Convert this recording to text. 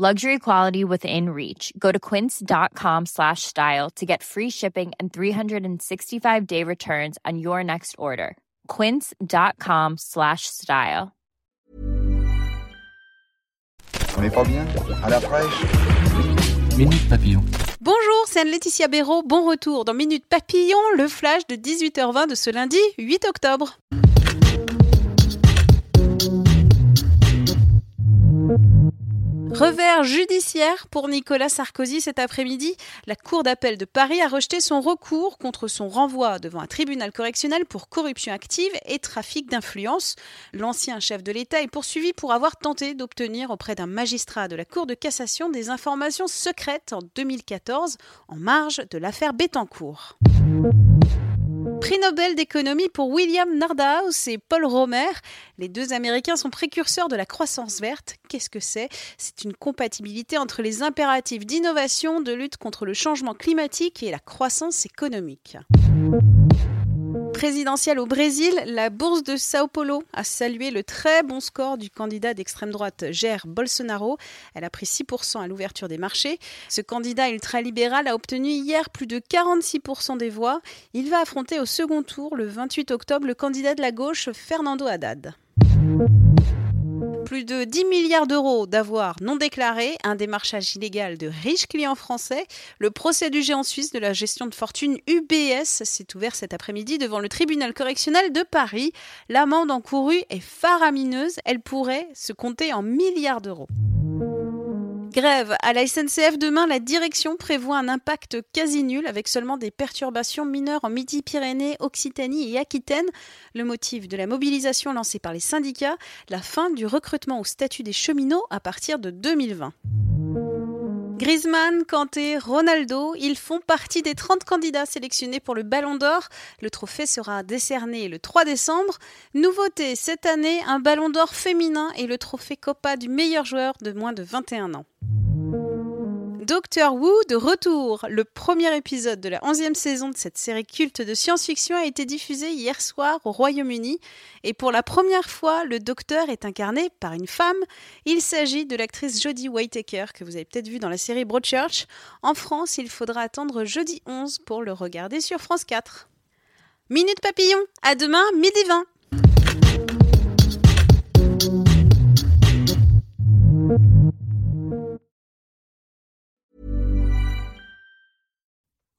Luxury quality within reach. Go to quince.com slash style to get free shipping and 365-day returns on your next order. quince.com slash style. On n'est pas bien? À la fraîche? Minute Papillon. Bonjour, c'est Anne-Laetitia Béraud. Bon retour dans Minute Papillon, le flash de 18h20 de ce lundi 8 octobre. Revers judiciaire pour Nicolas Sarkozy cet après-midi. La Cour d'appel de Paris a rejeté son recours contre son renvoi devant un tribunal correctionnel pour corruption active et trafic d'influence. L'ancien chef de l'État est poursuivi pour avoir tenté d'obtenir auprès d'un magistrat de la Cour de cassation des informations secrètes en 2014 en marge de l'affaire Bettencourt. Prix Nobel d'économie pour William Nordhaus et Paul Romer. Les deux Américains sont précurseurs de la croissance verte. Qu'est-ce que c'est? C'est une compatibilité entre les impératifs d'innovation, de lutte contre le changement climatique et la croissance économique présidentielle au Brésil, la bourse de Sao Paulo a salué le très bon score du candidat d'extrême droite Jair Bolsonaro. Elle a pris 6% à l'ouverture des marchés. Ce candidat ultralibéral a obtenu hier plus de 46% des voix. Il va affronter au second tour le 28 octobre le candidat de la gauche Fernando Haddad plus de 10 milliards d'euros d'avoirs non déclarés, un démarchage illégal de riches clients français. Le procès du géant suisse de la gestion de fortune UBS s'est ouvert cet après-midi devant le tribunal correctionnel de Paris. L'amende encourue est faramineuse, elle pourrait se compter en milliards d'euros. Grève. À la SNCF demain, la direction prévoit un impact quasi nul avec seulement des perturbations mineures en Midi-Pyrénées, Occitanie et Aquitaine. Le motif de la mobilisation lancée par les syndicats, la fin du recrutement au statut des cheminots à partir de 2020. Griezmann, Kanté, Ronaldo, ils font partie des 30 candidats sélectionnés pour le Ballon d'Or. Le trophée sera décerné le 3 décembre. Nouveauté cette année, un Ballon d'Or féminin et le trophée Copa du meilleur joueur de moins de 21 ans. Doctor Who de retour. Le premier épisode de la 11e saison de cette série culte de science-fiction a été diffusé hier soir au Royaume-Uni et pour la première fois, le docteur est incarné par une femme. Il s'agit de l'actrice Jodie Whittaker que vous avez peut-être vu dans la série Broadchurch. En France, il faudra attendre jeudi 11 pour le regarder sur France 4. Minute papillon, à demain midi 20.